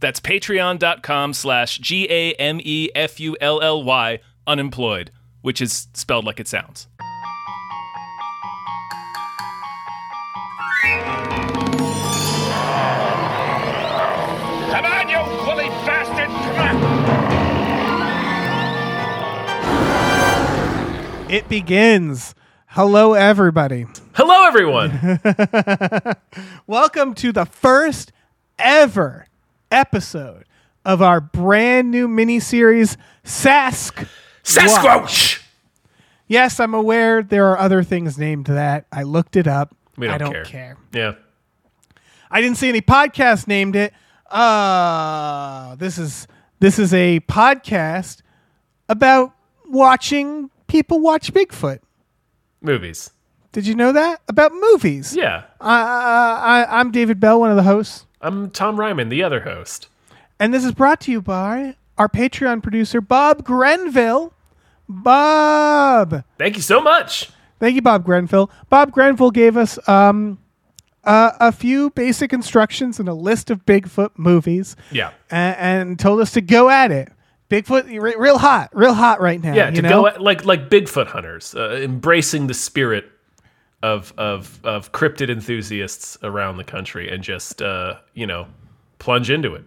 That's patreon.com slash G A M E F U L L Y unemployed, which is spelled like it sounds. Come on, you woolly bastard! Come on! It begins. Hello, everybody. Hello, everyone. Welcome to the first ever episode of our brand new miniseries, Sask. Sasquatch. Yes, I'm aware there are other things named that. I looked it up. We don't, I don't care. care. Yeah. I didn't see any podcast named it. Uh, this is this is a podcast about watching people watch Bigfoot. Movies. Did you know that about movies? Yeah. I, I, I'm David Bell, one of the hosts. I'm Tom Ryman, the other host. And this is brought to you by our Patreon producer, Bob Grenville. Bob. Thank you so much. Thank you, Bob Grenville. Bob Grenville gave us um, uh, a few basic instructions and a list of Bigfoot movies Yeah. and, and told us to go at it. Bigfoot, re- real hot, real hot right now. Yeah, to know? go at, like like Bigfoot hunters, uh, embracing the spirit of of of cryptid enthusiasts around the country and just uh, you know plunge into it.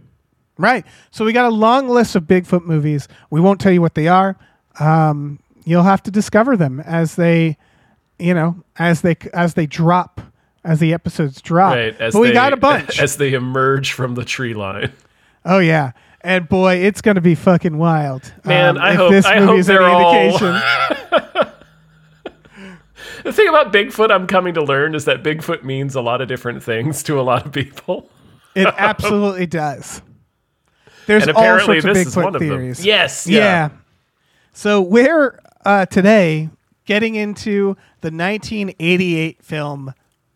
Right. So we got a long list of Bigfoot movies. We won't tell you what they are. Um, you'll have to discover them as they, you know, as they as they drop, as the episodes drop. Right, as but we they, got a bunch. as they emerge from the tree line. oh yeah. And boy, it's gonna be fucking wild. Man, Um, I if hope- this I movie hope is any they're all- indication. The thing about Bigfoot, I'm coming to learn, is that Bigfoot means a lot of different things to a lot of people, it absolutely does. There's and all sorts of Bigfoot is one theories. of them. Yes, Yeah. yeah. So we're uh, today getting into the 1988 film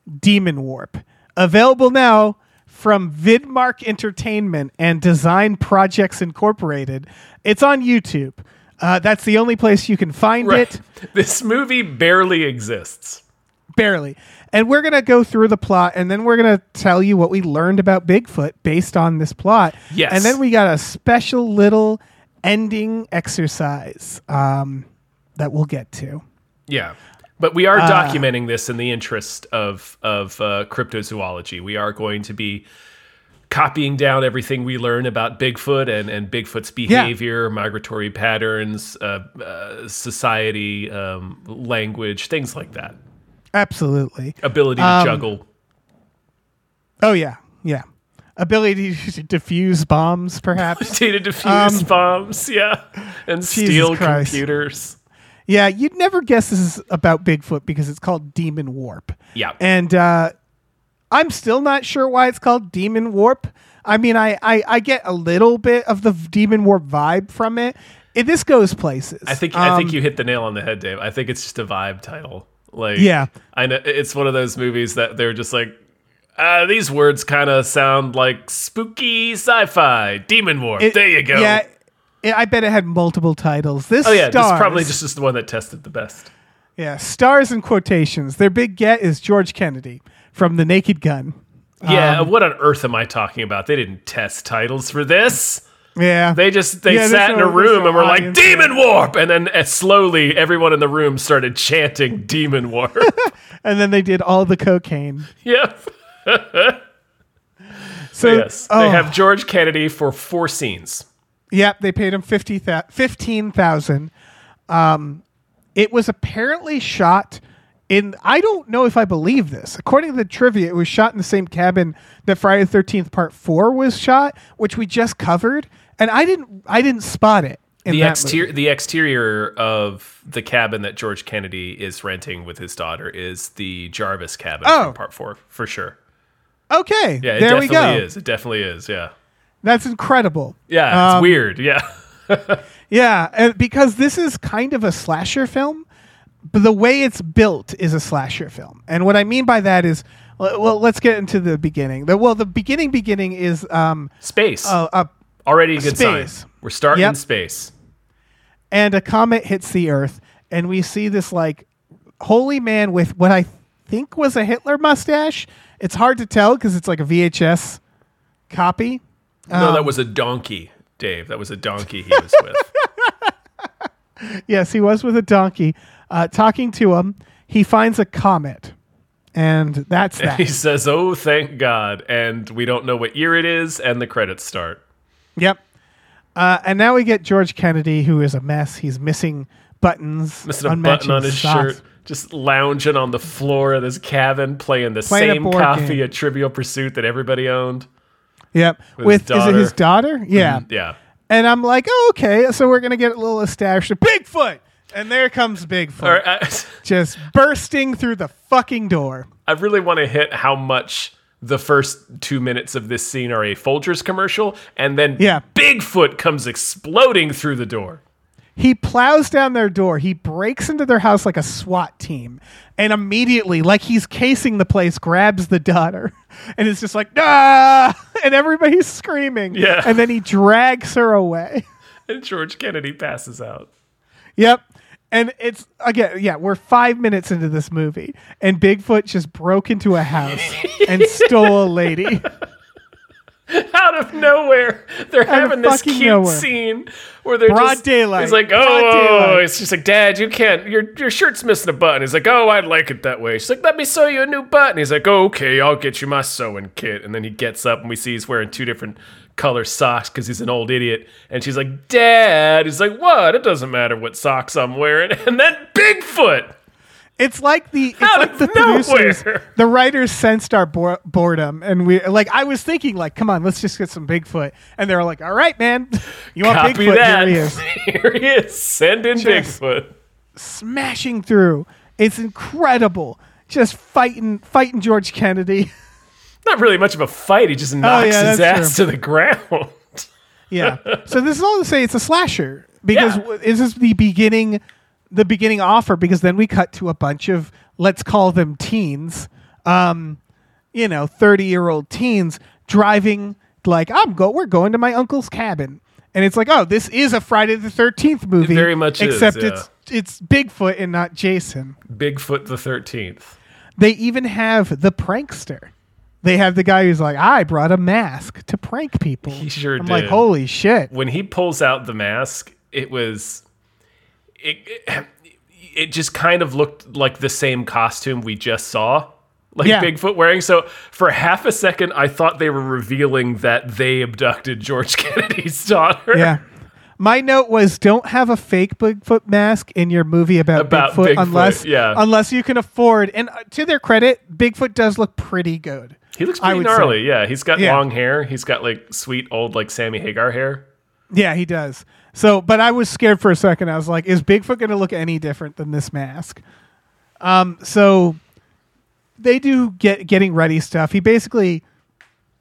Demonwarp, available now from Vidmark Entertainment and Design Projects Incorporated. It's on YouTube. Uh, that's the only place you can find Right. it, This movie barely exists. barely. And we're going to go through the plot and then we're going to tell you what we learned about Bigfoot based on this plot. Yes. And then we got a special little ending exercise um, that we'll get to. Yeah. But we are Uh, documenting this in the interest of of uh, cryptozoology. We are going to be copying down everything we learn about Bigfoot and, and Bigfoot's behavior, migratory patterns, uh, uh, society, um, language, things like that. Absolutely. Ability to Um, juggle. Oh yeah, yeah. Ability to defuse bombs, perhaps. To defuse bombs, yeah, and steal Christ. computers. yeah, you'd never guess this is about Bigfoot because it's called Demonwarp. Yeah. And uh, I'm still not sure why it's called Demonwarp. I mean, I, I, I get a little bit of the Demonwarp vibe from it. it this goes places. I think I think Um, you hit the nail on the head, Dave. I think it's just a vibe title. Like, Yeah. I know it's one of those movies that they're just like, uh, these words kind of sound like spooky sci-fi, demon war. it- there you go. Yeah, it- I bet it had multiple titles. This Oh yeah, this is probably just, just the one that tested the best. yeah stars and quotations. Their big get is George Kennedy from The Naked Gun. Yeah, Um, what on earth am I talking about? They didn't test titles for this. Yeah, They just they Yeah, sat in a room no and were like demon warp, and then uh, slowly everyone in the room started chanting demon warp. and then they did all the cocaine. yep. So yes, oh, they have George Kennedy for four scenes. Yep, they paid him fifty fifteen thousand. Um, it was apparently shot in. I don't know if I believe this. According to the trivia, it was shot in the same cabin that Friday the Thirteenth Part Four was shot, which we just covered, and I didn't. I didn't spot it. In the exterior movie. the exterior of the cabin that George Kennedy is renting with his daughter is the Jarvis cabin Oh. from part four for sure. Okay, Yeah, it there we definitely go. is. It definitely is. Yeah. That's incredible. Yeah, it's Um, weird. Yeah. Yeah, and because this is kind of a slasher film, but the way it's built is a slasher film. And what I mean by that is, well, let's get into the beginning. The, well, the beginning beginning is um, Space. a, a Already a good space. sign. We're starting Yep. in space. and a comet hits the Earth, and we see this like holy man with what I think was a Hitler mustache. It's hard to tell because it's like a VHS copy. no, Um, that was a donkey, Dave. That was a donkey he was with. Yes, he was with a donkey, uh, talking to him. He finds a comet, and that's that. he says, "Oh, thank God!" And we don't know what year it is, and the credits start. Yep. Uh, and now we get George Kennedy, who is a mess. He's missing buttons, Missing a button on his socks. shirt, just lounging on the floor of his cabin, playing the Playing same copy game. of Trivial Pursuit that everybody owned. Yep. With With, his is it his daughter? Yeah. Yeah. And I'm like, oh, okay. So we're gonna get a little establishment. Bigfoot, and there comes Bigfoot, All right, I, just bursting through the fucking door. I really want to hit how much the first two minutes of this scene are a Folgers commercial, and then Yeah. Bigfoot comes exploding through the door. He plows down their door. He breaks into their house like a SWAT team, and immediately, like he's casing the place, grabs the daughter, and it's just like ah, and everybody's screaming. Yeah. And then he drags her away. And George Kennedy passes out. Yep. And it's again, yeah, we're five minutes into this movie, and Bigfoot just broke into a house and stole a lady. out of nowhere. They're having this cute nowhere. scene where they're Broad just, oh, daylight. He's like, oh, daylight." it's just like, Dad, you can't. Your your shirt's missing a button. He's like, oh, I'd like it that way. She's like, let me sew you a new button. He's like, oh, okay, I'll get you my sewing kit. And then he gets up and we see he's wearing two different color socks because he's an old idiot. And she's like, Dad. He's like, what? It doesn't matter what socks I'm wearing. And then Bigfoot. It's like the it's Out like of the producers, the writers sensed our bor- boredom, and we like. I was thinking, like, come on, let's just get some Bigfoot, and they were like, all right, man, you want Copy Bigfoot? that. Here he is, Here he is. Send in Just- Bigfoot. smashing through. It's incredible, just fighting, fighting George Kennedy. Not really much of a fight. He just knocks Oh, yeah, his that's ass to the ground. Yeah. so this is all to say it's a slasher because Yeah. this is the beginning, the beginning offer. Because then we cut to a bunch of let's call them teens, um, you know, thirty year old teens driving like I'm go. We're going to my uncle's cabin, and it's like, oh, this is a Friday the Thirteenth movie. very much is, except yeah. it's it's Bigfoot and not Jason. Bigfoot the 13th. They even have the prankster. They have the guy who's like, I brought a mask to prank people. He sure I'm like, holy shit. When he pulls out the mask, it was. It, it, it just kind of looked like the same costume we just saw. Like Yeah. Bigfoot wearing. So for half a second, I thought they were revealing that they abducted George Kennedy's daughter. Yeah. My note was don't have a fake Bigfoot mask in your movie about, About Bigfoot, Bigfoot, unless yeah. unless you can afford and uh, to their credit, Bigfoot does look pretty good. He looks pretty gnarly. say. Yeah, he's got Yeah. long hair. He's got like sweet old like Sammy Hagar hair. Yeah, he does. So, but I was scared for a second. I was like, is Bigfoot going to look any different than this mask? Um, so they do get getting ready stuff. He basically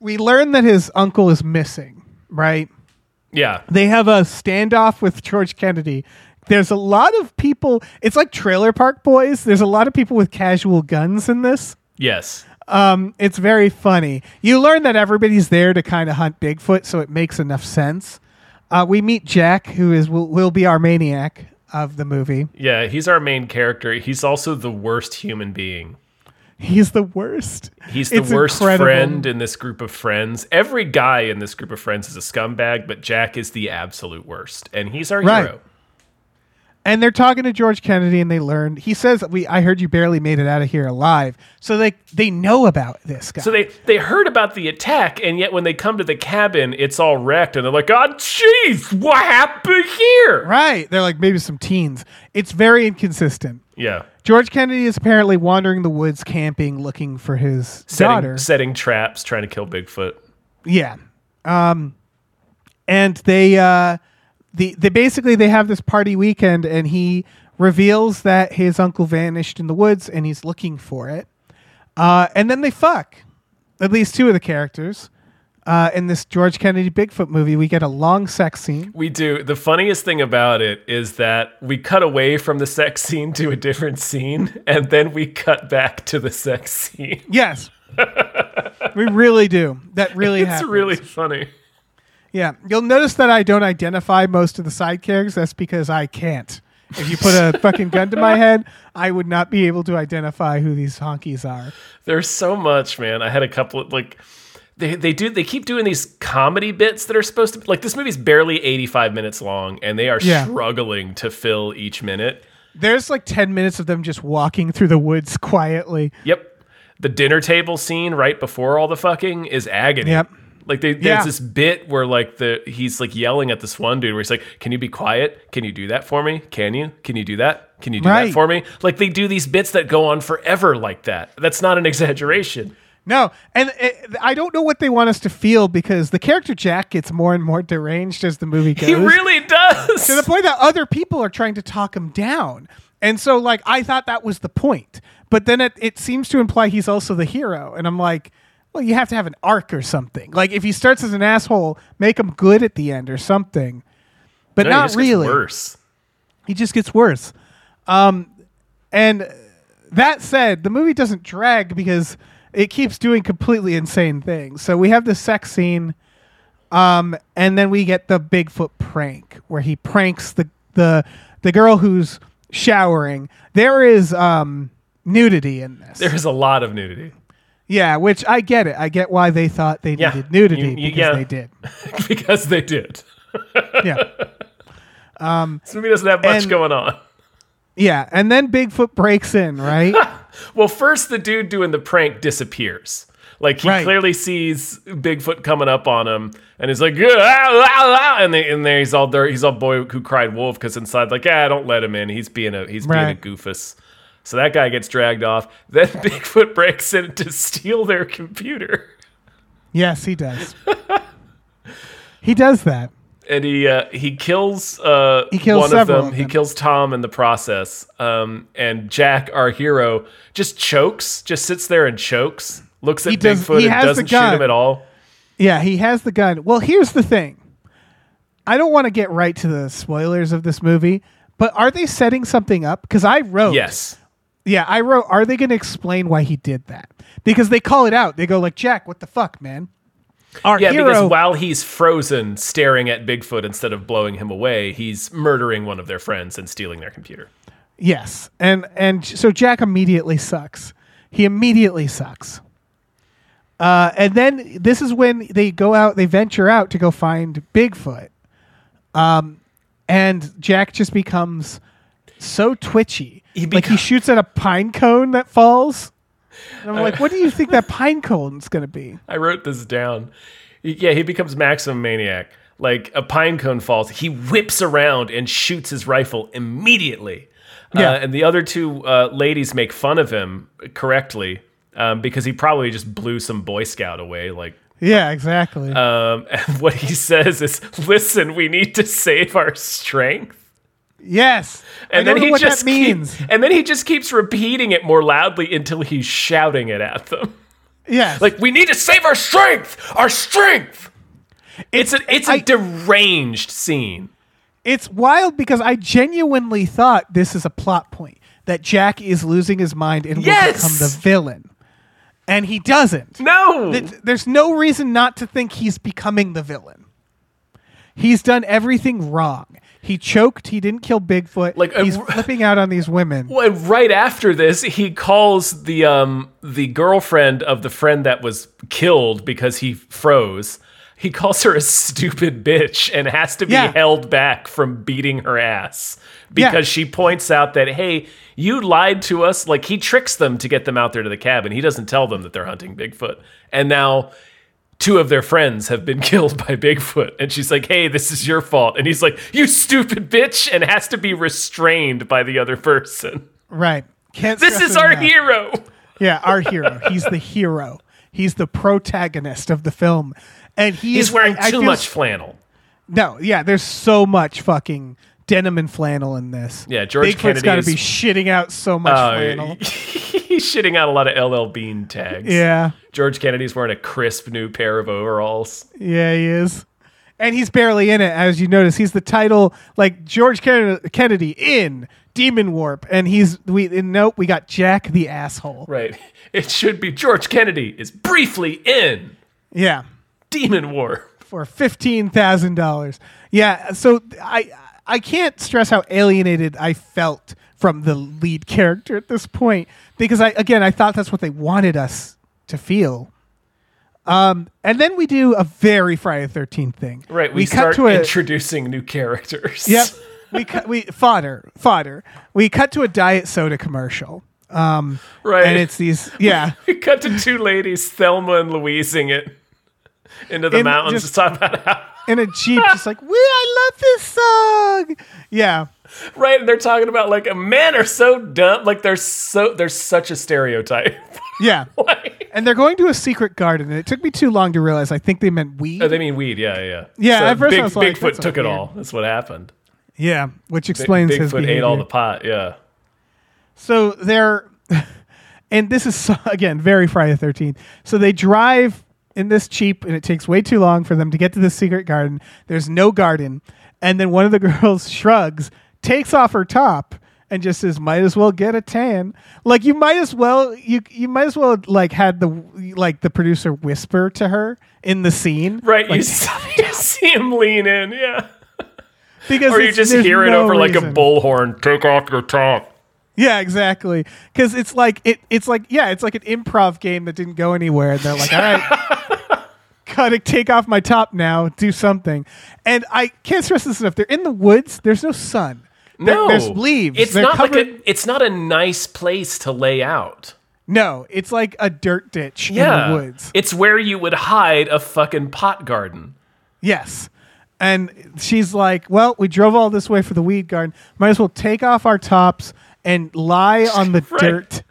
we learn that his uncle is missing, right? Yeah. they have a standoff with George Kennedy. There's a lot of people. It's like Trailer Park Boys. There's a lot of people with casual guns in this. Yes. Um, it's very funny. You learn that everybody's there to kind of hunt Bigfoot, so it makes enough sense. Uh, we meet Jack, who is will, will be our maniac of the movie. Yeah, he's our main character. He's also the worst human being. He's the worst. He's the It's worst incredible. friend in this group of friends. Every guy in this group of friends is a scumbag, but Jack is the absolute worst, and he's our Right. hero. And they're talking to George Kennedy, and they learn. He says, "We, I heard you barely made it out of here alive." So they they know about this guy. So they they heard about the attack, and yet when they come to the cabin, it's all wrecked, and they're like, "Oh, jeez, what happened here?" right? They're like maybe some teens. It's very inconsistent. Yeah, George Kennedy is apparently wandering the woods camping looking for his daughter. setting setting traps, trying to kill Bigfoot. Yeah. Um and they uh the they basically they have this party weekend and he reveals that his uncle vanished in the woods and he's looking for it. Uh and then they fuck. At least two of the characters. uh, in this George Kennedy Bigfoot movie, we get a long sex scene. We do. The funniest thing about it is that we cut away from the sex scene to a different scene, and then we cut back to the sex scene. Yes, we really do. That really It's happens. really funny. Yeah, you'll notice that I don't identify most of the side characters. That's because I can't. If you put a fucking gun to my head, I would not be able to identify who these honkies are. There's so much, man. I had a couple of like they they do they keep doing these comedy bits that are supposed to like this movie's barely 85 minutes long and they are Yeah. struggling to fill each minute. There's like 10 minutes of them just walking through the woods quietly. Yep. The dinner table scene right before all the fucking is agony. Yep. Like they, there's Yeah. this bit where like the he's like yelling at this one dude where he's like, "Can you be quiet? Can you do that for me? Can you? Can you do that? Can you do Right. that for me?" Like they do these bits that go on forever like that. That's not an exaggeration. No, and it, I don't know what they want us to feel because the character Jack gets more and more deranged as the movie goes. He really does. to the point that other people are trying to talk him down. And so, like, I thought that was the point. But then it, it seems to imply he's also the hero. And I'm like, well, you have to have an arc or something. Like, if he starts as an asshole, make him good at the end or something. But No, he not just gets really. worse. He just gets worse. Um, and that said, the movie doesn't drag because it keeps doing completely insane things. So we have the sex scene, um, and then we get the Bigfoot prank where he pranks the the the girl who's showering. There is um, nudity in this. There is a lot of nudity yeah, which I get it. I get why they thought they Yeah. needed nudity You- you- because yeah. they did. because they did. Yeah. This movie doesn't have much And- going on. Yeah, and then Bigfoot breaks in, right? Well, first the dude doing the prank disappears. Like he Right. clearly sees Bigfoot coming up on him, and he's like, "Ah, ah, ah," and, they, and there he's all there. He's all boy who cried wolf because inside, like, ah, don't let him in. He's being a he's being a goofus. So that guy gets dragged off. Then Bigfoot breaks in to steal their computer, yes, he does. he does that. and he uh, he kills uh, He kills one of them. of He kills Tom in the process. Um, and Jack, our hero, just chokes, just sits there and chokes. Looks at He does- Bigfoot he and doesn't shoot him at all. Yeah, he has the gun. Well, here's the thing. I don't want to get right to the spoilers of this movie, but are they setting something up? Because I wrote. Yes. Yeah, I wrote. Are they going to explain why he did that? Because they call it out. They go like, "Jack, what the fuck, man?" Our Yeah, hero. because while he's frozen, staring at Bigfoot instead of blowing him away, he's murdering one of their friends and stealing their computer. yes, and and so Jack immediately sucks. He immediately sucks. Uh, and then this is when they go out. They venture out to go find Bigfoot. Um, and Jack just becomes so twitchy. He like he shoots at a pine cone that falls. And I'm like, what do you think that pine cone's gonna be? I wrote this down. Yeah, he becomes maximum maniac. Like a pine cone falls, he whips around and shoots his rifle immediately. Yeah. Uh, and the other two uh, ladies make fun of him correctly um, because he probably just blew some Boy Scout away. Like, Yeah, exactly. um, and what he says is, "Listen, we need to save our strength." Yes. And then he just means. keep- and then he just keeps repeating it more loudly until he's shouting it at them. yes. Like we need to save our strength, our strength. It's a it's a I- deranged scene. It's wild because I genuinely thought this is a plot point that Jack is losing his mind and will become the villain. And he doesn't. No, There's no reason not to think he's becoming the villain. He's done everything wrong. He choked, he didn't kill Bigfoot. Like, uh, he's flipping out on these women. Well, right after this, he calls the um the girlfriend of the friend that was killed because he froze. He calls her a stupid bitch and has to be Yeah. held back from beating her ass Yeah. because she points out that hey, you lied to us. Like he tricks them to get them out there to the cabin. He doesn't tell them that they're hunting Bigfoot, and now two of their friends have been killed by Bigfoot. And she's like, hey, this is your fault. And he's like, you stupid bitch, and has to be restrained by the other person. Right. Can't This is our enough. hero. Yeah, our hero. He's the hero. He's the protagonist of the film. And he He's is wearing I- I too feel much flannel. No, yeah, there's so much fucking denim and flannel in this. Yeah, George Bigfoot's Kennedy got to is- be shitting out so much Uh, flannel. he's shitting out a lot of LL Bean tags. Yeah, George Kennedy's wearing a crisp new pair of overalls. yeah, he is. And he's barely in it, as you notice. He's the title, like George Ken- Kennedy in Demonwarp, and he's we. And nope, we got Jack the asshole. Right. It should be George Kennedy is briefly in Yeah, Demon War. for fifteen thousand dollars. Yeah, so I I can't stress how alienated I felt from the lead character at this point because I again I thought that's what they wanted us to feel. Um, and then we do a very Friday the Thirteenth thing. Right. We, cut start to a introducing new characters. yep. We cut we fodder fodder. We cut to a diet soda commercial. Um, Right. and it's these yeah. we cut to two ladies, Thelma and Louising it into the In mountains just- to talk about how in a jeep, just like we, I love this song. Yeah, right, and they're talking about like men are so dumb, like they're so they're such a stereotype. yeah. like, And they're going to a secret garden, and it took me too long to realize. I think they meant weed. oh, they mean weed, yeah, yeah. Yeah, So at first I Big, was like, Bigfoot took it weird. all. That's what happened. yeah, which Big- explains his Bigfoot ate all the pot. Yeah. So they're, and this is again very Friday the Thirteenth. So they drive in this cheap, and it takes way too long for them to get to the secret garden. There's no garden, and then one of the girls shrugs, takes off her top. And just says, might as well get a tan. Like you might as well, you you might as well like had the like the producer whisper to her in the scene, Right. Like, you, see, you see him lean in, yeah. because Or you just hear it no over like a bullhorn. Take off your top. Yeah, exactly. Because it's like it. It's like yeah, it's like an improv game that didn't go anywhere. And they're like, all right, gotta take off my top now, do something. And I can't stress this enough. They're in the woods. There's no sun. There- No, there's leaves. It's They're not covered- like a. It's not a nice place to lay out. no. It's like a dirt ditch Yeah, in the woods. It's where you would hide a fucking pot garden. Yes. And she's like, well, we drove all this way for the weed garden. Might as well take off our tops and lie on the Right. dirt.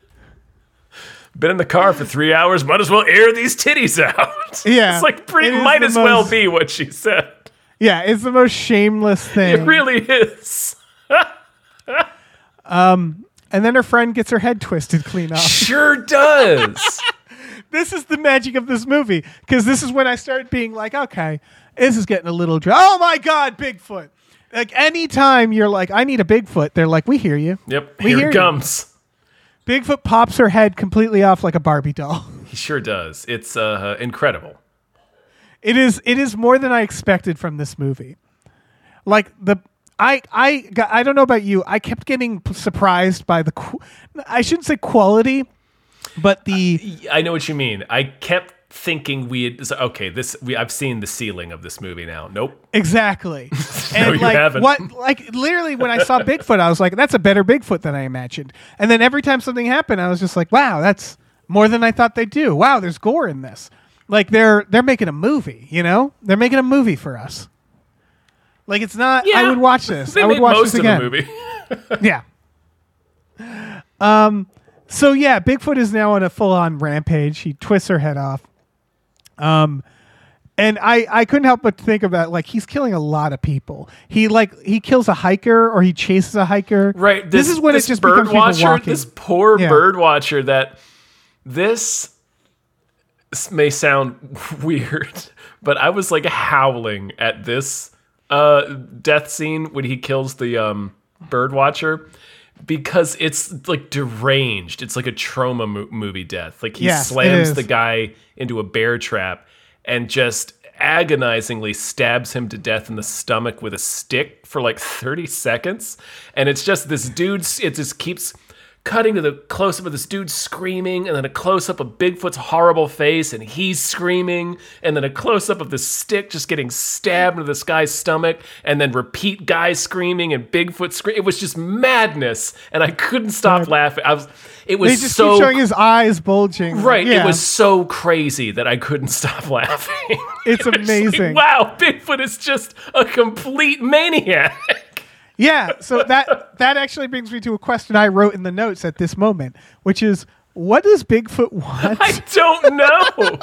Been in the car for three hours. Might as well air these titties out. Yeah, it's like pretty. it Might as well be what she said. Yeah, it's the most shameless thing. It really is. Um, and then her friend gets her head twisted clean off. Sure does. this is the magic of this movie because this is when I started being like, okay, this is getting a little dry. Oh my god, Bigfoot! Like anytime you're like, I need a Bigfoot, they're like, we hear you. yep. We Here hear it you. comes. Bigfoot pops her head completely off like a Barbie doll. He sure does. It's uh, incredible. It is it is more than I expected from this movie. Like the I I got, I don't know about you. I kept getting surprised by the I shouldn't say quality, but the I know what you mean. I kept thinking we had. Okay, this we. I've seen the ceiling of this movie now. Nope. Exactly. and you like haven't. what like literally when I saw Bigfoot, I was like, that's a better Bigfoot than I imagined. And then every time something happened, I was just like, wow, that's more than I thought they'd do. Wow, there's gore in this. Like they're they're making a movie, you know? They're making a movie for us. Like it's not I would watch this. I would watch most this of again. the movie. Yeah. Um. So yeah, Bigfoot is now on a full-on rampage. He twists her head off. Um, and I I couldn't help but think about like he's killing a lot of people. He like he kills a hiker or he chases a hiker. Right. This, is when this it just bird becomes people watcher. walking. This poor Yeah. bird watcher. That this may sound weird, but I was like howling at this uh, death scene when he kills the um, bird watcher because it's like deranged. It's like a trauma mo- movie death. Like he Yes, slams the guy into a bear trap and just agonizingly stabs him to death in the stomach with a stick for like 30 seconds. And it's just this dude it just keeps cutting to the close up of this dude screaming and then a close up of Bigfoot's horrible face and he's screaming and then a close up of the stick just getting stabbed into this guy's stomach and then repeat guy screaming and Bigfoot scream it was just madness and I couldn't stop laughing I was it was they just so keep showing his eyes bulging. Right. Yeah. It was so crazy that I couldn't stop laughing. It's It was like, amazing. wow, Bigfoot is just a complete maniac. Yeah, so that that actually brings me to a question I wrote in the notes at this moment, which is what does Bigfoot want? I don't know.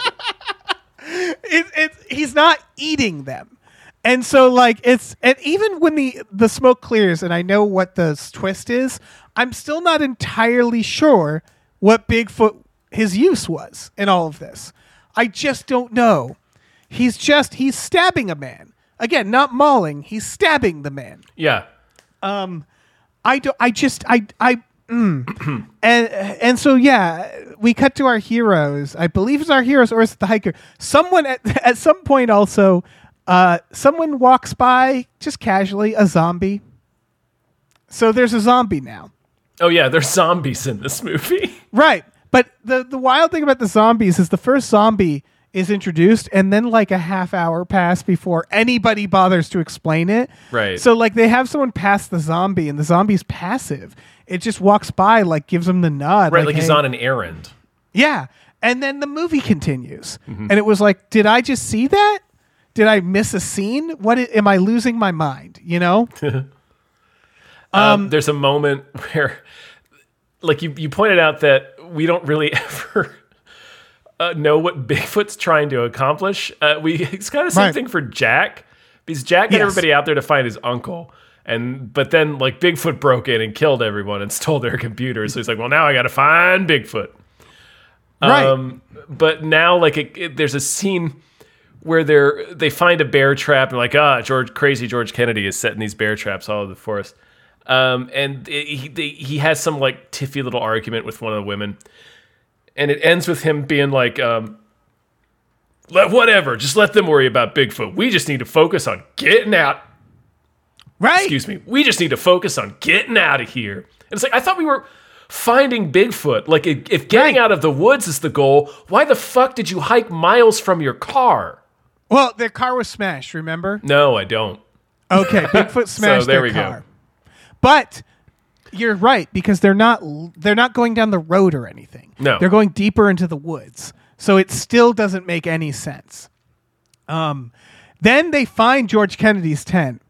it, it, he's not eating them. And so like it's and even when the the smoke clears and I know what the twist is, I'm still not entirely sure what Bigfoot his use was in all of this. I just don't know. He's just he's stabbing a man. Again, not mauling, he's stabbing the man. Yeah. I do I just I I mm. and and so yeah, we cut to our heroes. I believe it's our heroes or is it the hiker? Someone at at some point also uh someone walks by just casually a zombie. So there's a zombie now. Oh yeah, there's zombies in this movie. Right. But the the wild thing about the zombies is the first zombie is introduced and then like a half hour pass before anybody bothers to explain it. Right. So like they have someone pass the zombie and the zombie's passive. It just walks by like gives him the nod. right, like, he's hey. on an errand. Yeah. And then the movie continues. Mm-hmm. And it was like, did I just see that? Did I miss a scene? What i- am I losing my mind, you know? Um, there's a moment where, like you, you pointed out that we don't really ever uh, know what Bigfoot's trying to accomplish. Uh, we it's kind of the same Right. thing for Jack because Jack got Yes. everybody out there to find his uncle. And but then like Bigfoot broke in and killed everyone and stole their computers. So he's like, well, now I got to find Bigfoot. right. Um, but now, like, it, it- there's a scene where they're they find a bear trap and like, ah, George, crazy George Kennedy is setting these bear traps all over the forest. Um, and it, he they, he has some like tiffy little argument with one of the women, and it ends with him being like, um, let whatever, just let them worry about Bigfoot. We just need to focus on getting out right. excuse me, we just need to focus on getting out of here. And it's like, I thought we were finding Bigfoot. Like, if, getting Right. out of the woods is the goal, why the fuck did you hike miles from your car? Well, their car was smashed, remember? No, I don't. Okay, Bigfoot smashed so there their we go. car. But you're right because they're not they're not going down the road or anything. No. they're going deeper into the woods, so it still doesn't make any sense. Um, then they find George Kennedy's tent,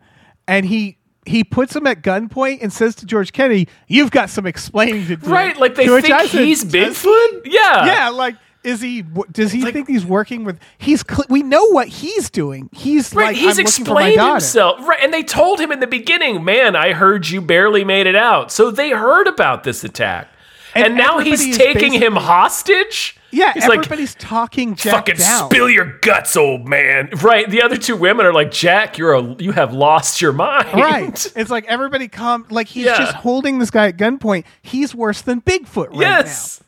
and he he puts him at gunpoint and says to George Kennedy, "You've got some explaining to do." Right? Like, they which think he's "Does Bigfoot? Yeah. yeah, like is he? Does he like- think he's working with? He's. Cl- we know what he's doing. He's Right, like he's I'm looking for my explained himself. Right, and they told him in the beginning, man, I heard you barely made it out. So they heard about this attack. And, And now he's taking him hostage? Yeah, he's like, everybody's talking Jack fucking down. spill your guts, old man. Right. The other two women are like, Jack, you're a you have lost your mind. Right. It's like everybody come like he's Yeah. just holding this guy at gunpoint. He's worse than Bigfoot right yes.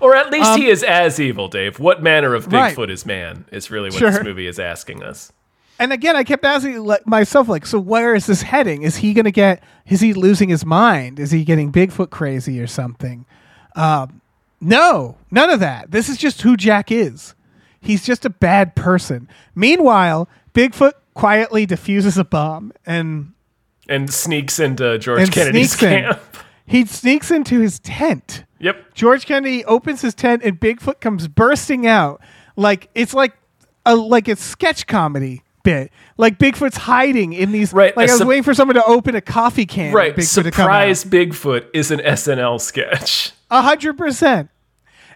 Or at least he is as evil, Dave. What manner of Um, Right. Bigfoot is man? Is really what Sure. this movie is asking us. And again, I kept asking like, myself, like, so where is this heading? Is he gonna get? Is he losing his mind? Is he getting Bigfoot crazy or something? Um, no, none of that. This is just who Jack is. He's just a bad person. Meanwhile, Bigfoot quietly defuses a bomb and And sneaks into George and Kennedy's camp. in. He sneaks into his tent. Yep. George Kennedy opens his tent and Bigfoot comes bursting out like it's like a like a sketch comedy bit. Like Bigfoot's hiding in these. Right, Like I was waiting for someone to open a coffee can. Right. Bigfoot Surprise. Bigfoot is an SNL sketch. A hundred percent.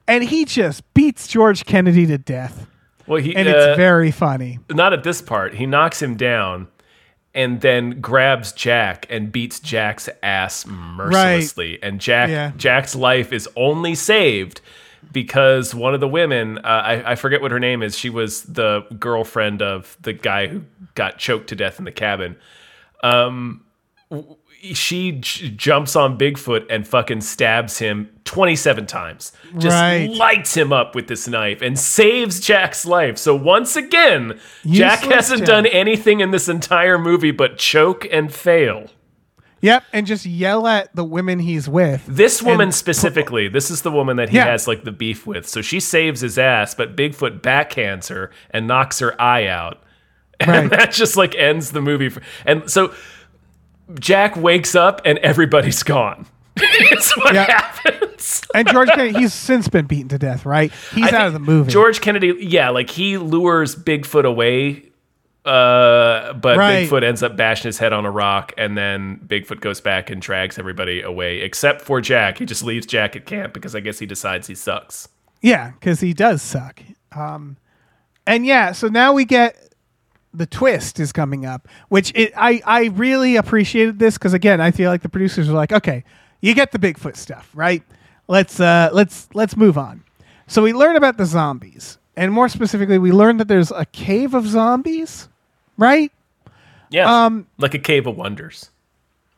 And he just beats George Kennedy to death, Well, he and uh, it's very funny. not at this part. He knocks him down and then grabs Jack and beats Jack's ass mercilessly. And Jack Yeah. Jack's life is only saved because one of the women, uh, I, I forget what her name is, she was the girlfriend of the guy who got choked to death in the cabin. Um, she j- jumps on Bigfoot and fucking stabs him 27 times. Just Right. lights him up with this knife and saves Jack's life. So once again, Jack hasn't Jack. done anything in this entire movie but choke and fail. Yep, and just yell at the women he's with. This woman And- specifically, this is the woman that he Yeah. has like the beef with. So she saves his ass, but Bigfoot backhands her and knocks her eye out. And Right. that just like ends the movie. For, and so Jack wakes up and everybody's gone. it's what Yeah. happens. And George Kennedy, he's since been beaten to death, right? He's I out of the movie. George Kennedy, yeah, like he lures Bigfoot away, uh, but Right. Bigfoot ends up bashing his head on a rock, and then Bigfoot goes back and drags everybody away, except for Jack. He just leaves Jack at camp because I guess he decides he sucks. Yeah, because he does suck. Um, and yeah, so now we get the twist is coming up, which it, I I really appreciated this because again I feel like the producers were like, okay, you get the Bigfoot stuff, right? Let's uh let's let's move on. So we learn about the zombies, and more specifically, we learn that there's a cave of zombies, right? Yeah. Um, like a cave of wonders.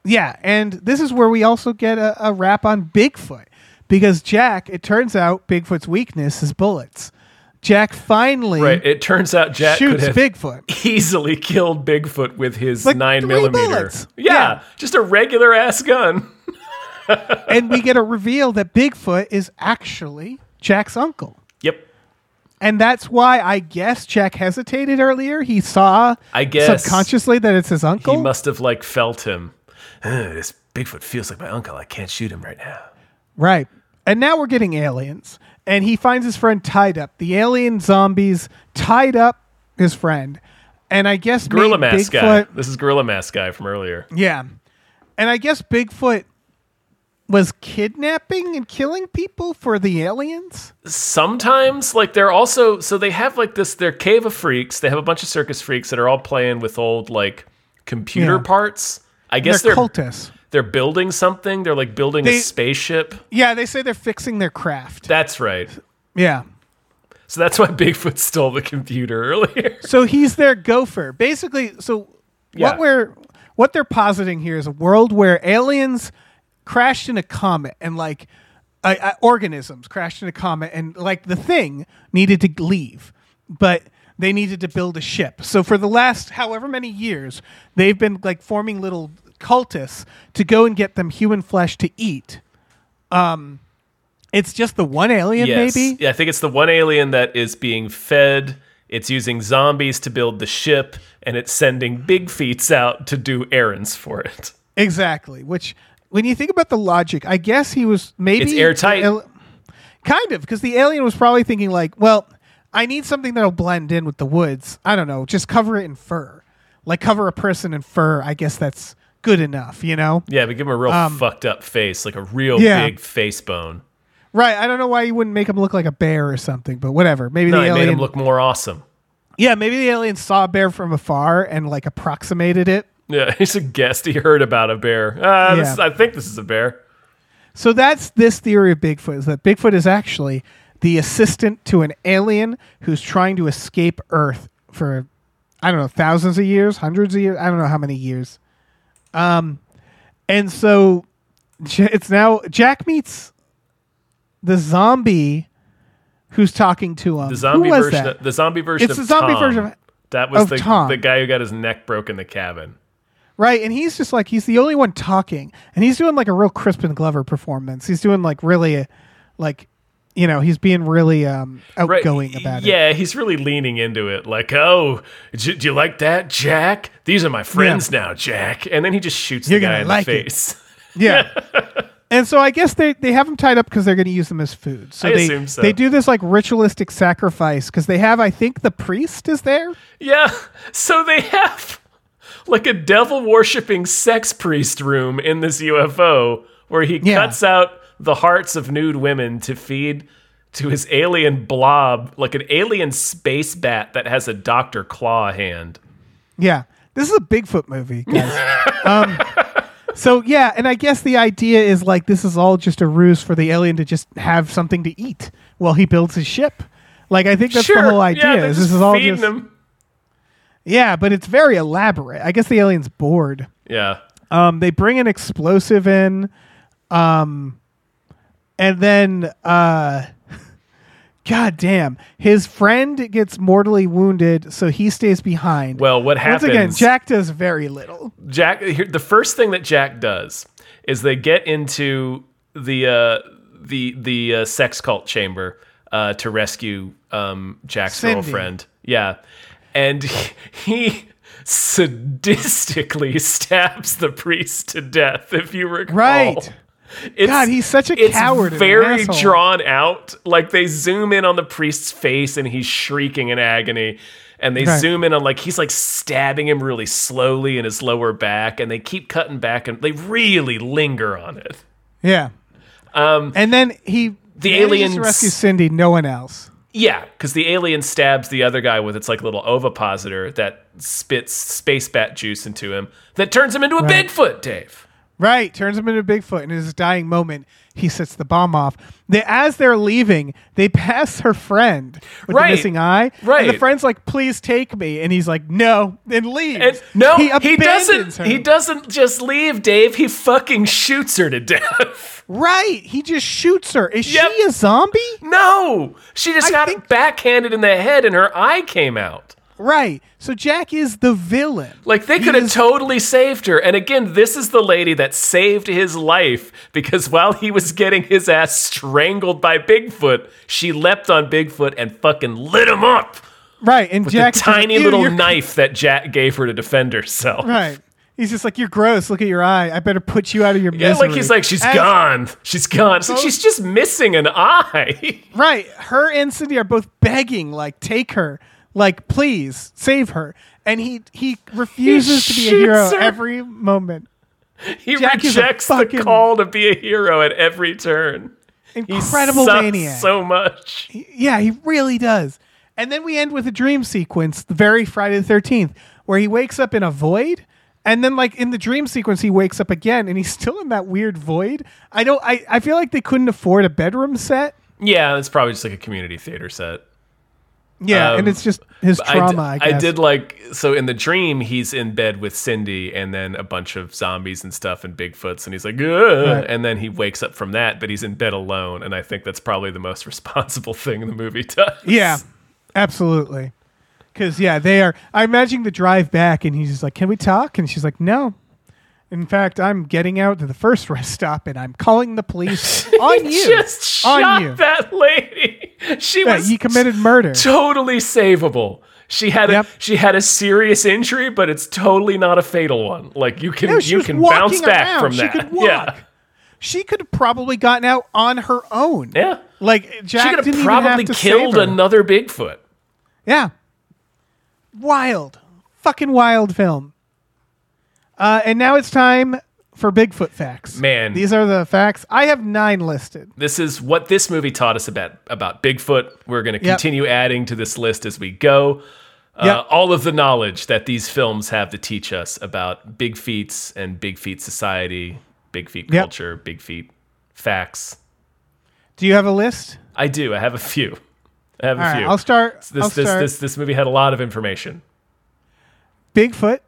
Yeah, and this is where we also get a, a wrap on Bigfoot because Jack. It turns out Bigfoot's weakness is bullets. Jack finally Right. It turns out Jack could shoots have Bigfoot. easily killed Bigfoot with his Like nine three millimeter. Yeah, Yeah. just a regular ass gun. and we get a reveal that Bigfoot is actually Jack's uncle. Yep. And that's why I guess Jack hesitated earlier. He saw I guess subconsciously that it's his uncle. He must have like felt him. "Ugh, this Bigfoot feels like my uncle. I can't shoot him right now. Right. And now we're getting aliens. And he finds his friend tied up. The alien zombies tied up his friend. And I guess Gorilla Mask guy. This is Gorilla Mask guy from earlier. Yeah. And I guess Bigfoot was kidnapping and killing people for the aliens. Sometimes, like they're also so they have like this. Their cave of freaks. They have a bunch of circus freaks that are all playing with old like computer Yeah. parts. I guess They're they're cultists. They're building something. They're like building They- a spaceship. Yeah, they say they're fixing their craft. That's right. Yeah. So that's why Bigfoot stole the computer earlier. So he's their gopher. Basically, so Yeah. what we're what they're positing here is a world where aliens crashed in a comet and like uh, uh, organisms crashed in a comet and like the thing needed to leave, but they needed to build a ship. So for the last however many years, they've been like forming little cultists to go and get them human flesh to eat. Um, it's just the one alien, yes. maybe. Yeah, I think it's the one alien that is being fed. It's using zombies to build the ship, and it's sending big feats out to do errands for it. Exactly. Which, when you think about the logic, I guess he was maybe It's airtight. al- kind of, because the alien was probably thinking like, well, I need something that'll blend in with the woods. I don't know, just cover it in fur, like cover a person in fur. I guess that's good enough, you know? Yeah, but give him a real fucked up face, like a real Um, Yeah. big face bone. Right. I don't know why you wouldn't make him look like a bear or something, but whatever. Maybe No, the alien made him look more awesome. Yeah, maybe the alien saw a bear from afar and like approximated it. Yeah, he's a guest. He heard about a bear. Uh, Yeah. I think this is a bear. So that's this theory of Bigfoot is that Bigfoot is actually the assistant to an alien who's trying to escape Earth for I don't know thousands of years, hundreds of years, I don't know how many years. Um, and so it's now Jack meets the zombie who's talking to him. The zombie version. Of, the zombie version. It's of the zombie Tom. version of- That was the Tom. the guy who got his neck broke in the cabin. Right, and he's just like he's the only one talking, and he's doing like a real Crispin Glover performance. He's doing like really, like, you know, he's being really um, Right. outgoing about it. yeah, he's really leaning into it. Like, oh, do, do you like that, Jack? These are my friends now, Jack. And then he just shoots You're the guy in like the it. face. Yeah. and so I guess they, they have him tied up because they're going to use them as food. So I they assume so. they do this like ritualistic sacrifice because they have I think the priest is there. Yeah. So they have like a devil worshipping sex priest room in this UFO where he Yeah. cuts out the hearts of nude women to feed to his alien blob, like an alien space bat that has a Dr. Claw hand. Yeah, this is a Bigfoot movie, guys. um, so yeah, and I guess the idea is like this is all just a ruse for the alien to just have something to eat while he builds his ship. Like I think that's sure. the whole idea. Yeah, is this is all just yeah, but it's very elaborate. I guess the alien's bored. Yeah. Um, they bring an explosive in, um, and then uh, God damn, his friend gets mortally wounded, so he stays behind. Well, what Once happens? again, Jack does very little. Jack, here, the first thing that Jack does is they get into the uh, the the uh, sex cult chamber uh, to rescue um, Jack's Cindy. girlfriend. Yeah, and he, he sadistically stabs the priest to death. If you recall, Right. It's, God, he's such a it's coward very drawn out. Like they zoom in on the priest's face and he's shrieking in agony. And they Right. zoom in on like he's like stabbing him really slowly in his lower back, and they keep cutting back and they really linger on it. Yeah. Um, And then he The manages aliens- rescue Cindy, no one else. Yeah, because the alien stabs the other guy with its like little ovipositor that spits space bat juice into him that turns him into a Right. Bigfoot, Dave. Right, turns him into Bigfoot. And in his dying moment, he sets the bomb off. They, as they're leaving, they pass her friend with Right, the missing eye. And the friend's like, "Please take me," and he's like, "No," and leaves. And no, he, abandons doesn't. her. He doesn't just leave, Dave. He fucking shoots her to death. Right, he just shoots her. Is Yep. she a zombie? No, she just I got think- backhanded in the head, and her eye came out. Right. So Jack is the villain. Like they could have is- totally saved her. And again, this is the lady that saved his life because while he was getting his ass strangled by Bigfoot, she leapt on Bigfoot and fucking lit him up right, and with Jack the just like, tiny little you're- knife that Jack gave her to defend herself. Right. He's just like, "You're gross. Look at your eye. I better put you out of your Yeah, misery." like he's like, she's As- gone. She's gone. It's like, Both- she's just missing an eye. Right. Her and Cindy are both begging, like, take her, like, please save her. And he he refuses to be a hero her. every moment. he Jack rejects the call to be a hero at every turn. Incredible sucks maniac. so much. yeah, he really does. And then we end with a dream sequence, the very Friday the Thirteenth, where he wakes up in a void. And then, like in the dream sequence, he wakes up again, and he's still in that weird void. I don't. I, I feel like they couldn't afford a bedroom set. Yeah, it's probably just like a community theater set. Yeah, and Um, it's just his I d- trauma. I, I did like so in the dream he's in bed with Cindy and then a bunch of zombies and stuff and Bigfoots and he's like Right. and then he wakes up from that but he's in bed alone and I think that's probably the most responsible thing the movie does. Yeah, absolutely. Because yeah, they are. I imagine the drive back, and he's just like, "Can we talk?" And she's like, "No." In fact, I'm getting out to the first rest stop, and I'm calling the police on you. just on shot you. that lady. She Yeah, was he committed murder. totally savable. She had Yep. a she had a serious injury, but it's totally not a fatal one. Like you can No, you can bounce back around. from She that. could walk. Yeah. She could have probably gotten out on her own. Yeah. Like Jack she could have probably have killed another Bigfoot. Yeah. Wild. Fucking wild film. Uh, and now it's time for Bigfoot facts. Man. These are the facts. I have nine listed. This is what this movie taught us about about Bigfoot. We're going to Yep. continue adding to this list as we go. Uh, Yep. All of the knowledge that these films have to teach us about big feats and big feet society, big feet Yep. culture, big feet facts. Do you have a list? I do. I have a few. I have a All right, few. I'll start. This I'll this start. this this movie had a lot of information. Bigfoot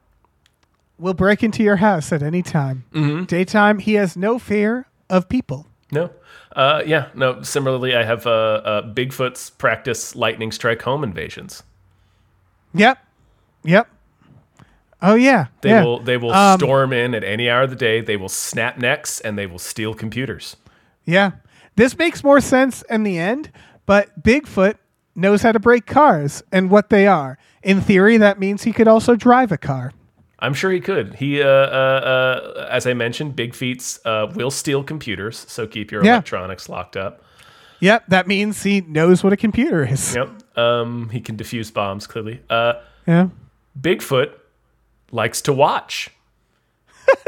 will break into your house at any time. Mm-hmm. Daytime, he has no fear of people. No. Uh, yeah. No. Similarly, I have uh, uh, Bigfoot's practice lightning strike home invasions. Yep. Yep. Oh yeah. They yeah. will they will Um, storm in at any hour of the day. They will snap necks and they will steal computers. Yeah. This makes more sense in the end, but Bigfoot knows how to break cars and what they are. In theory, that means he could also drive a car. I'm sure he could. He, uh, uh, uh, as I mentioned, Big Feets uh, will steal computers, so keep your Yeah. electronics locked up. Yep, that means he knows what a computer is. Yep. Um, he can defuse bombs. Clearly, uh, Yeah. Bigfoot likes to watch.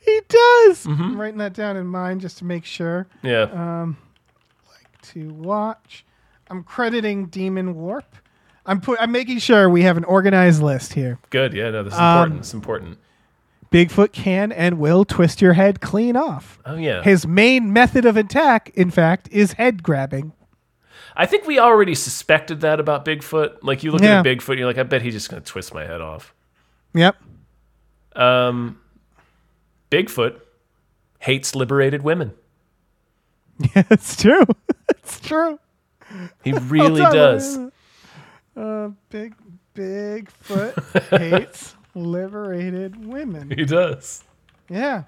He does. Mm-hmm. I'm writing that down in mine just to make sure. Yeah. Uh, To watch. I'm crediting Demonwarp. I'm put I'm making sure we have an organized list here. Good. Yeah. No, this is um, important. It's important. Bigfoot can and will twist your head clean off. Oh yeah. His main method of attack, in fact, is head grabbing. I think we already suspected that about Bigfoot. Like you look at a Bigfoot, you're like, I bet he's just gonna twist my head off. Yep. Um, Bigfoot hates liberated women. Yeah, it's true. it's true. He really does. Wait a minute. Uh, big Bigfoot hates liberated women. He does. Yeah.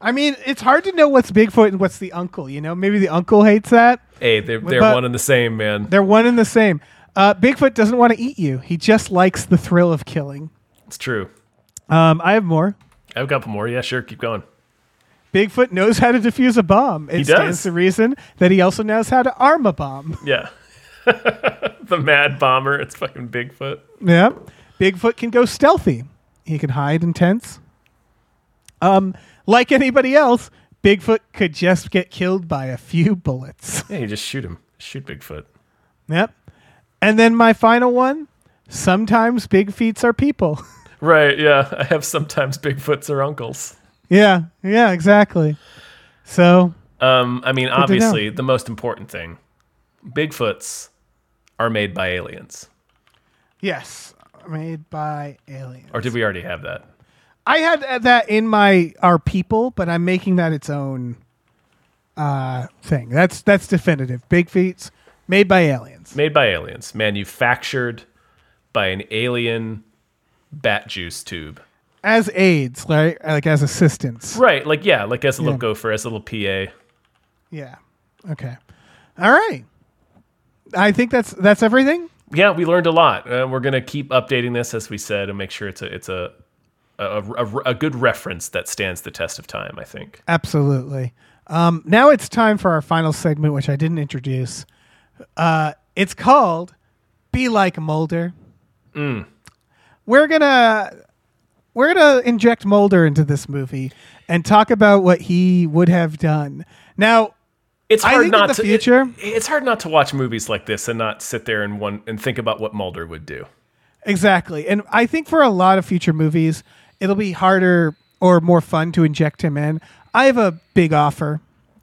I mean, it's hard to know what's Bigfoot and what's the uncle. You know, maybe the uncle hates that. Hey, they're they're But- one and the same, man. They're one and the same. Uh, Bigfoot doesn't want to eat you. He just likes the thrill of killing. It's true. Um, I have more. I have a couple more. Yeah, sure. Keep going. Bigfoot knows how to defuse a bomb. It He stands does. to reason that he also knows how to arm a bomb. Yeah. the mad bomber. It's fucking Bigfoot. Yeah. Bigfoot can go stealthy. He can hide in tents. Um, like anybody else, Bigfoot could just get killed by a few bullets. Yeah, you just shoot him. Shoot Bigfoot. Yep. And then my final one. Sometimes big feets are people. Right, yeah. I have sometimes Bigfoots are uncles. yeah. Yeah. Exactly. So Um, I mean, obviously, the most important thing Bigfoots are made by aliens. yes, made by aliens. Or did we already have that? I had that in my our people, but I'm making that its own uh thing. That's that's definitive. Big feet made by aliens. Made by aliens, manufactured by an alien bat juice tube. As aids, right? Like as assistants. Right, like, yeah, like as a little Yeah. gopher, as a little PA. Yeah. Okay. All right. I think that's that's everything. Yeah, we learned a lot. Uh, we're gonna keep updating this, as we said, and make sure it's a it's a a, a, a good reference that stands the test of time. I think. Absolutely. Um, now it's time for our final segment, which I didn't introduce. Uh, it's called "Be Like Mulder." Mm. We're gonna we're gonna inject Mulder into this movie and talk about what he would have done. Now, It's I hard not the to. it- future- it's hard not to watch movies like this and not sit there and one and think about what Mulder would do. Exactly. And I think for a lot of future movies, it'll be harder or more fun to inject him in. I have a big offer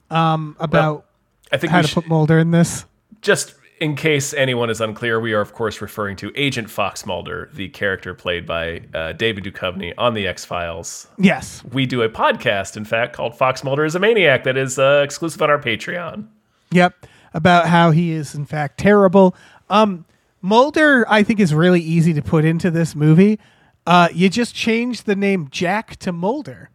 um, about I think how to should, put Mulder in this. just in case anyone is unclear, we are of course referring to Agent Fox Mulder, the character played by uh, David Duchovny on the X Files. Yes. We do a podcast, in fact, called Fox Mulder is a Maniac that is uh, exclusive on our Patreon. Yep. About how he is in fact terrible. Um, Mulder, I think, is really easy to put into this movie. Uh, you just change the name Jack to Mulder.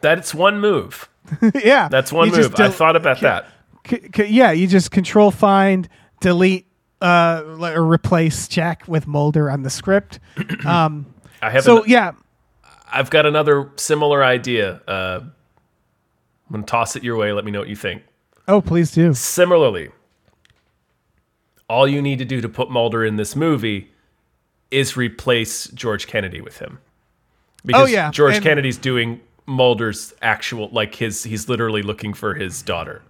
That's one move. yeah, That's one You move. just I thought about that. c- c- yeah, you just control find, delete, uh, or replace Jack with Mulder on the script. Um, I have. so an- yeah, I've got another similar idea. Uh, I'm gonna toss it your way. Let me know what you think. oh please do. Similarly, all you need to do to put Mulder in this movie is replace George Kennedy with him. Because Oh, yeah, George and- Kennedy's doing Mulder's actual like his he's literally looking for his daughter.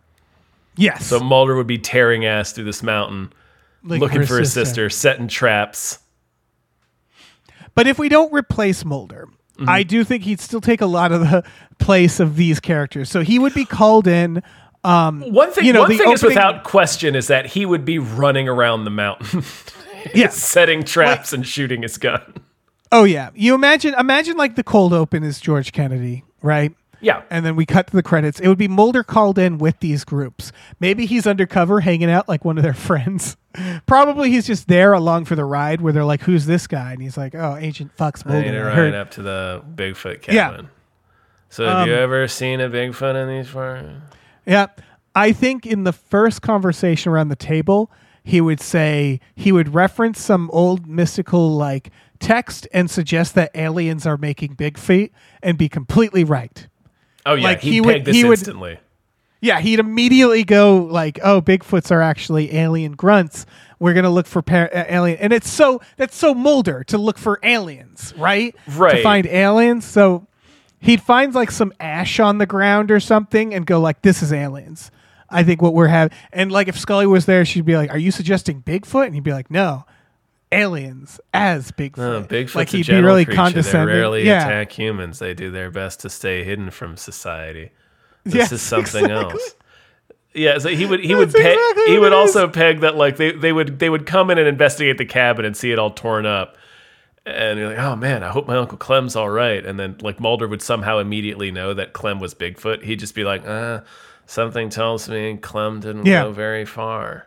Yes, So Mulder would be tearing ass through this mountain looking for his sister, setting traps. But if we don't replace Mulder, Mm-hmm. I do think he'd still take a lot of the place of these characters. So he would be called in. Um, One thing You know, one the thing is without question is that he would be running around the mountain yes. setting traps and shooting his gun. Oh yeah. You imagine imagine like the cold open is George Kennedy, right? Yeah. And then we cut to the credits. It would be Mulder called in with these groups. Maybe he's undercover hanging out like one of their friends. Probably he's just there along for the ride where they're like, Who's this guy? And he's like, Oh, Agent Fox Mulder. to I ride heard." up to the Bigfoot cabin. Yeah. So have um, you ever seen a Bigfoot in these forests? Yeah. I think in the first conversation around the table, he would say he would reference some old mystical like text and suggest that aliens are making big feet and be completely right. Oh yeah, Like, he'd he peg would- this he would- instantly. Yeah, he'd immediately go like, "Oh, Bigfoots are actually alien grunts. We're gonna look for par- uh, alien." And it's so that's so Mulder to look for aliens, right? Right. To find aliens. So he'd find like some ash on the ground or something and go like, "This is aliens." I think what we're having, and like if Scully was there, she'd be like, "Are you suggesting Bigfoot?" And he'd be like, "No." Aliens as Bigfoot. Oh, Bigfoot's like he'd be really creature. condescending. They rarely yeah. attack humans. They do their best to stay hidden from society. This Yes, is something exactly. else. Yeah, so he would he would That's peg, exactly he would also peg that like they, they would they would come in and investigate the cabin and see it all torn up. And you're like, oh man, I hope my Uncle Clem's all right. And then like Mulder would somehow immediately know that Clem was Bigfoot. He'd just be like, uh, something tells me Clem didn't Yeah. go very far.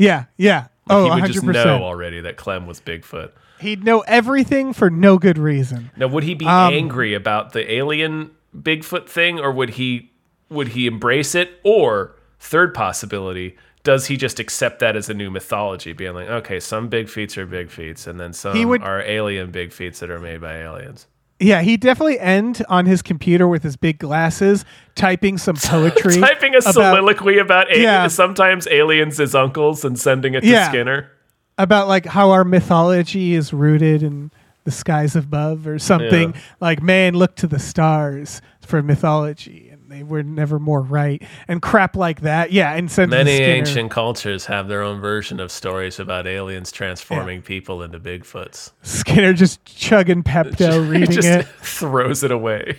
Yeah, yeah. Oh, he would 100%. just know already that Clem was Bigfoot. He'd know everything for no good reason. Now, would he be Um, angry about the alien Bigfoot thing, or would he would he embrace it? Or third possibility, does he just accept that as a new mythology, being like, okay, some big feats are big feats, and then some would- are alien big feats that are made by aliens. Yeah, he'd definitely end on his computer with his big glasses, typing some poetry. Typing a about, soliloquy about Yeah. sometimes aliens as uncles and sending it to Yeah. Skinner. about like how our mythology is rooted in the skies above or something. Yeah. Like, man, look to the stars for mythology. They were never more right and crap like that. Yeah, and send Many Skinner. ancient cultures have their own version of stories about aliens transforming people into Bigfoots. Skinner just chugging Pepto, reading it. throws it away.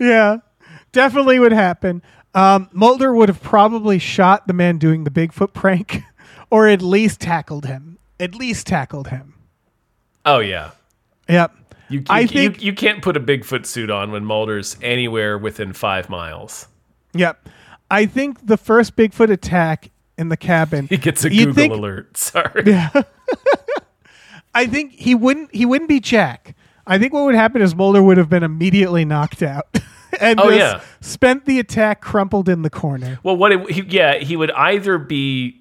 Yeah, definitely would happen. Um, Mulder would have probably shot the man doing the Bigfoot prank, or at least tackled him. At least tackled him. Oh yeah. Yep. You, you, I think- you, can't put a Bigfoot suit on when Mulder's anywhere within five miles. Yep. I think the first Bigfoot attack in the cabin. He gets a Google think- alert. Sorry. I think he wouldn't. He wouldn't be Jack. I think what would happen is Mulder would have been immediately knocked out, and Oh, yeah. spent the attack crumpled in the corner. Well, what? It, he, yeah, he would either be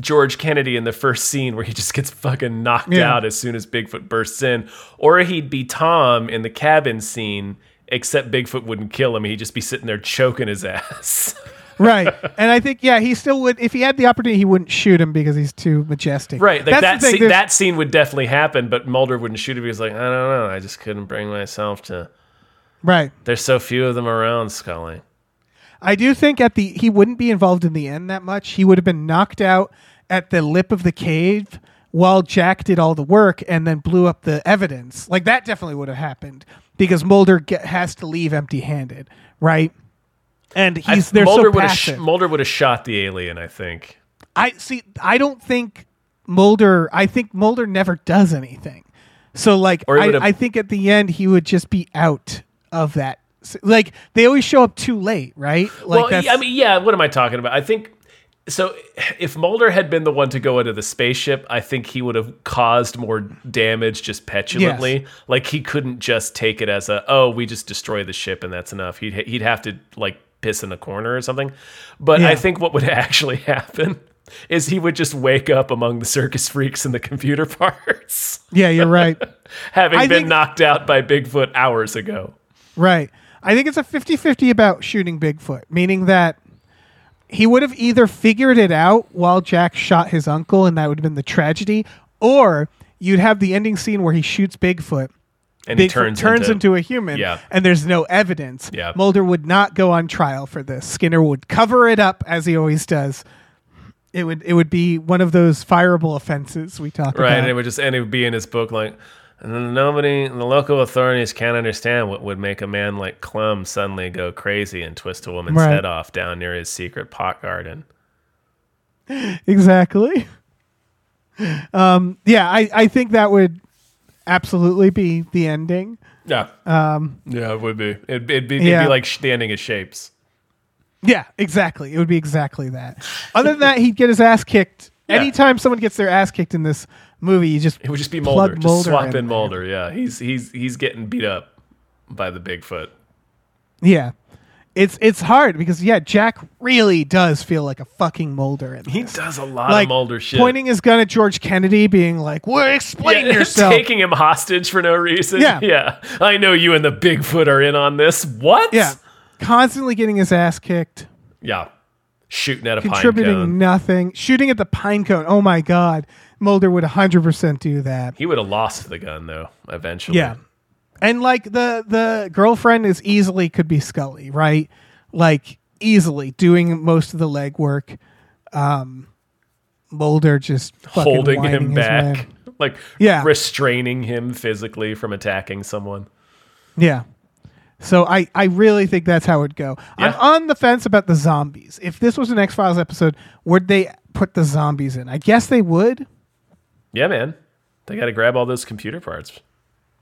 George Kennedy in the first scene where he just gets fucking knocked Yeah. out as soon as Bigfoot bursts in, or he'd be Tom in the cabin scene. Except Bigfoot wouldn't kill him; he'd just be sitting there choking his ass. right. And I think yeah, he still would. If he had the opportunity, he wouldn't shoot him because he's too majestic. right? That's Like that. thing, Scene, that scene would definitely happen, but Mulder wouldn't shoot him. He was like, I don't know, I just couldn't bring myself to. right. There's so few of them around, Scully. I do think at the he wouldn't be involved in the end that much. He would have been knocked out at the lip of the cave while Jack did all the work and then blew up the evidence. Like that definitely would have happened because Mulder get, has to leave empty-handed, right? And I- he's they're Mulder so would have sh- Mulder would have shot the alien. I think. I see. I don't think Mulder. I think Mulder never does anything. So like, I, I think at the end he would just be out of that. Like they always show up too late, right? Like well, I mean, yeah. What am I talking about? I think so. If Mulder had been the one to go into the spaceship, I think he would have caused more damage just petulantly. Like he couldn't just take it as a oh, we just destroy the ship and that's enough. He'd he'd have to like piss in a corner or something. But Yeah. I think what would actually happen is he would just wake up among the circus freaks and the computer parts, yeah, you're right. having I been think- knocked out by Bigfoot hours ago. Right. I think it's a 50 50 about shooting Bigfoot, meaning that he would have either figured it out while Jack shot his uncle, and that would have been the tragedy, or you'd have the ending scene where he shoots Bigfoot. And he Bigfoot turns, into, a human, Yeah. and there's no evidence. Yeah. Mulder would not go on trial for this. Skinner would cover it up as he always does. It would it would be one of those fireable offenses we talk Right, about. and it would just and it would be in his book like, and then nobody, the local authorities can't understand what would make a man like Clem suddenly go crazy and twist a woman's Right. head off down near his secret pot garden. exactly. Um, yeah, I, I think that would absolutely be the ending. Yeah, um, yeah, it would be. It'd, it'd be, it'd Yeah. be like standing as shapes. Yeah, exactly. It would be exactly that. Other than that, he'd get his ass kicked. Yeah. Anytime someone gets their ass kicked in this movie, you just It would just be Mulder. Just Mulder swap in in. Mulder. Yeah, he's he's he's getting beat up by the Bigfoot. yeah. It's it's hard because yeah, Jack really does feel like a fucking Mulder in He does a lot like of Mulder shit. pointing his gun at George Kennedy, being like, "Well, explain Yeah, yourself." taking him hostage for no reason. Yeah. yeah. I know you and the Bigfoot are in on this. What? yeah, constantly getting his ass kicked. Yeah. Shooting at a pine contributing nothing, shooting at the pine cone. Oh my god, Mulder would 100% do that. He would have lost the gun though, eventually. Yeah. And like the the girlfriend is easily could be Scully, right? Like easily doing most of the legwork. Um Mulder just fucking Holding him back. Like Yeah. restraining him physically from attacking someone. Yeah. So I, I really think that's how it'd go. I'm on the fence about the zombies. If this was an X Files episode, would they put the zombies in? I guess they would. Yeah, man. They gotta grab all those computer parts.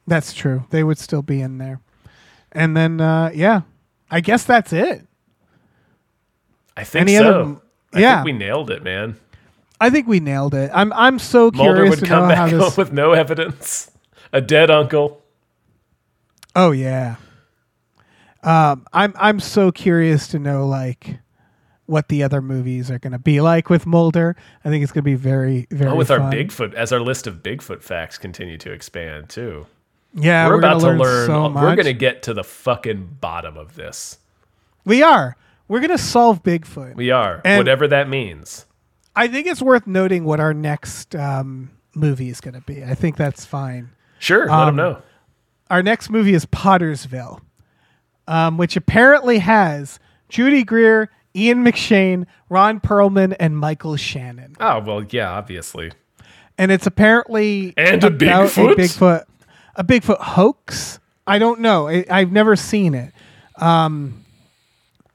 That's true. They would still be in there. And then uh yeah. I guess that's it. I think Any so. other- I yeah. think we nailed it, man. I think we nailed it. I'm I'm so Mulder curious would to come know how back this home with no evidence. A dead uncle. Oh yeah. Um, I'm I'm so curious to know like what the other movies are going to be like with Mulder. I think it's going to be very very. Oh, with our. Bigfoot, as our list of Bigfoot facts continue to expand too. yeah, we're, we're, about to learn. so we're going to get to the fucking bottom of this. We are. We're going to solve Bigfoot. We are, And- whatever that means. I think it's worth noting what our next um, movie is going to be. I think that's fine. Sure, let Um, them know. Our next movie is Pottersville. um, which apparently has Judy Greer, Ian McShane, Ron Perlman, and Michael Shannon. Oh well, yeah, obviously. And it's apparently And a Bigfoot? a Bigfoot, a Bigfoot hoax. I don't know. I, I've never seen it. Um,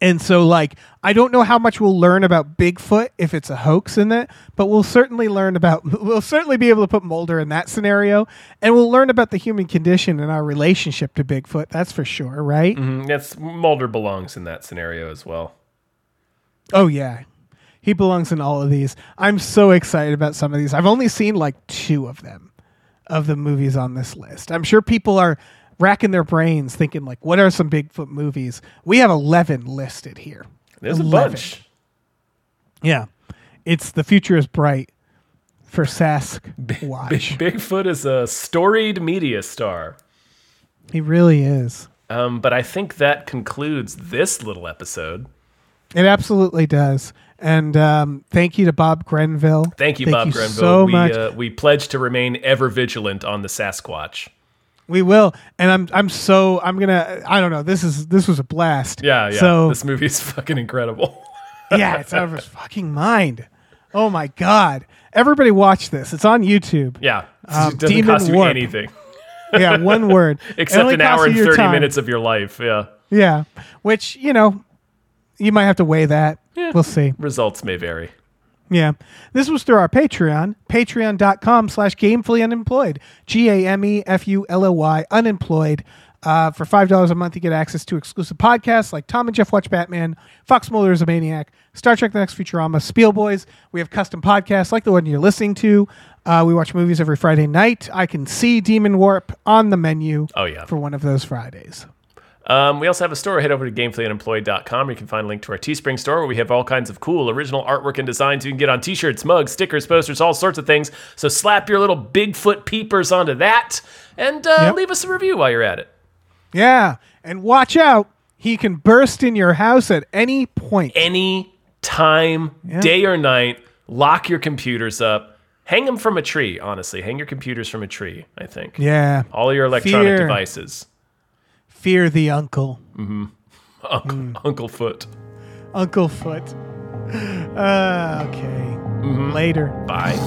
and so, like, I don't know how much we'll learn about Bigfoot if it's a hoax in it, but we'll certainly learn about, we'll certainly be able to put Mulder in that scenario, and we'll learn about the human condition and our relationship to Bigfoot. That's for sure, right? Mm, That's Mulder belongs in that scenario as well. Oh, yeah. He belongs in all of these. I'm so excited about some of these. I've only seen like two of them, of the movies on this list. I'm sure people are racking their brains thinking, like, what are some Bigfoot movies? We have 11 listed here. There's a 11. bunch. Yeah. It's The Future is Bright for Sasq Big, Watch. Bigfoot is a storied media star. He really is. Um, but I think that concludes this little episode. It absolutely does. And um, thank you to Bob Grenville. Thank you, Bob Grenville. so we, much. Uh, we pledge to remain ever vigilant on the Sasquatch. We will, and I'm I'm so I'm gonna I don't know. This is this was a blast. Yeah, yeah. So this movie is fucking incredible. yeah, it's out of his fucking mind. Oh my god! Everybody watch this. It's on YouTube. yeah, Um, it doesn't Demon cost you Warp. anything Yeah, one word. Except an hour and thirty time. minutes of your life. Yeah, Yeah, which you know, you might have to weigh that. Yeah. We'll see. results may vary. Yeah. This was through our Patreon, patreon.com slash gamefully unemployed. G A M E F U L O Y unemployed. Uh, for $5 a month, you get access to exclusive podcasts like Tom and Jeff Watch Batman, Fox Mulder is a Maniac, Star Trek The Next Futurama, Spiel Boys. We have custom podcasts like the one you're listening to. Uh, we watch movies every Friday night. I can see Demonwarp on the menu Oh, yeah. for one of those Fridays. Um, we also have a store. Head over to gamefullyunemployed.com you can find a link to our Teespring store where we have all kinds of cool original artwork and designs you can get on t shirts, mugs, stickers, posters, all sorts of things. So slap your little Bigfoot peepers onto that and uh, Yep. leave us a review while you're at it. Yeah. And watch out. He can burst in your house at any point. Any time, Yeah. day or night, lock your computers up. Hang them from a tree, honestly. Hang your computers from a tree, I think. Yeah. All your electronic Fear. devices. Fear the uncle. Uncle, Hmm. Uncle Foot. Uncle Foot. Uh, okay. Later. Bye.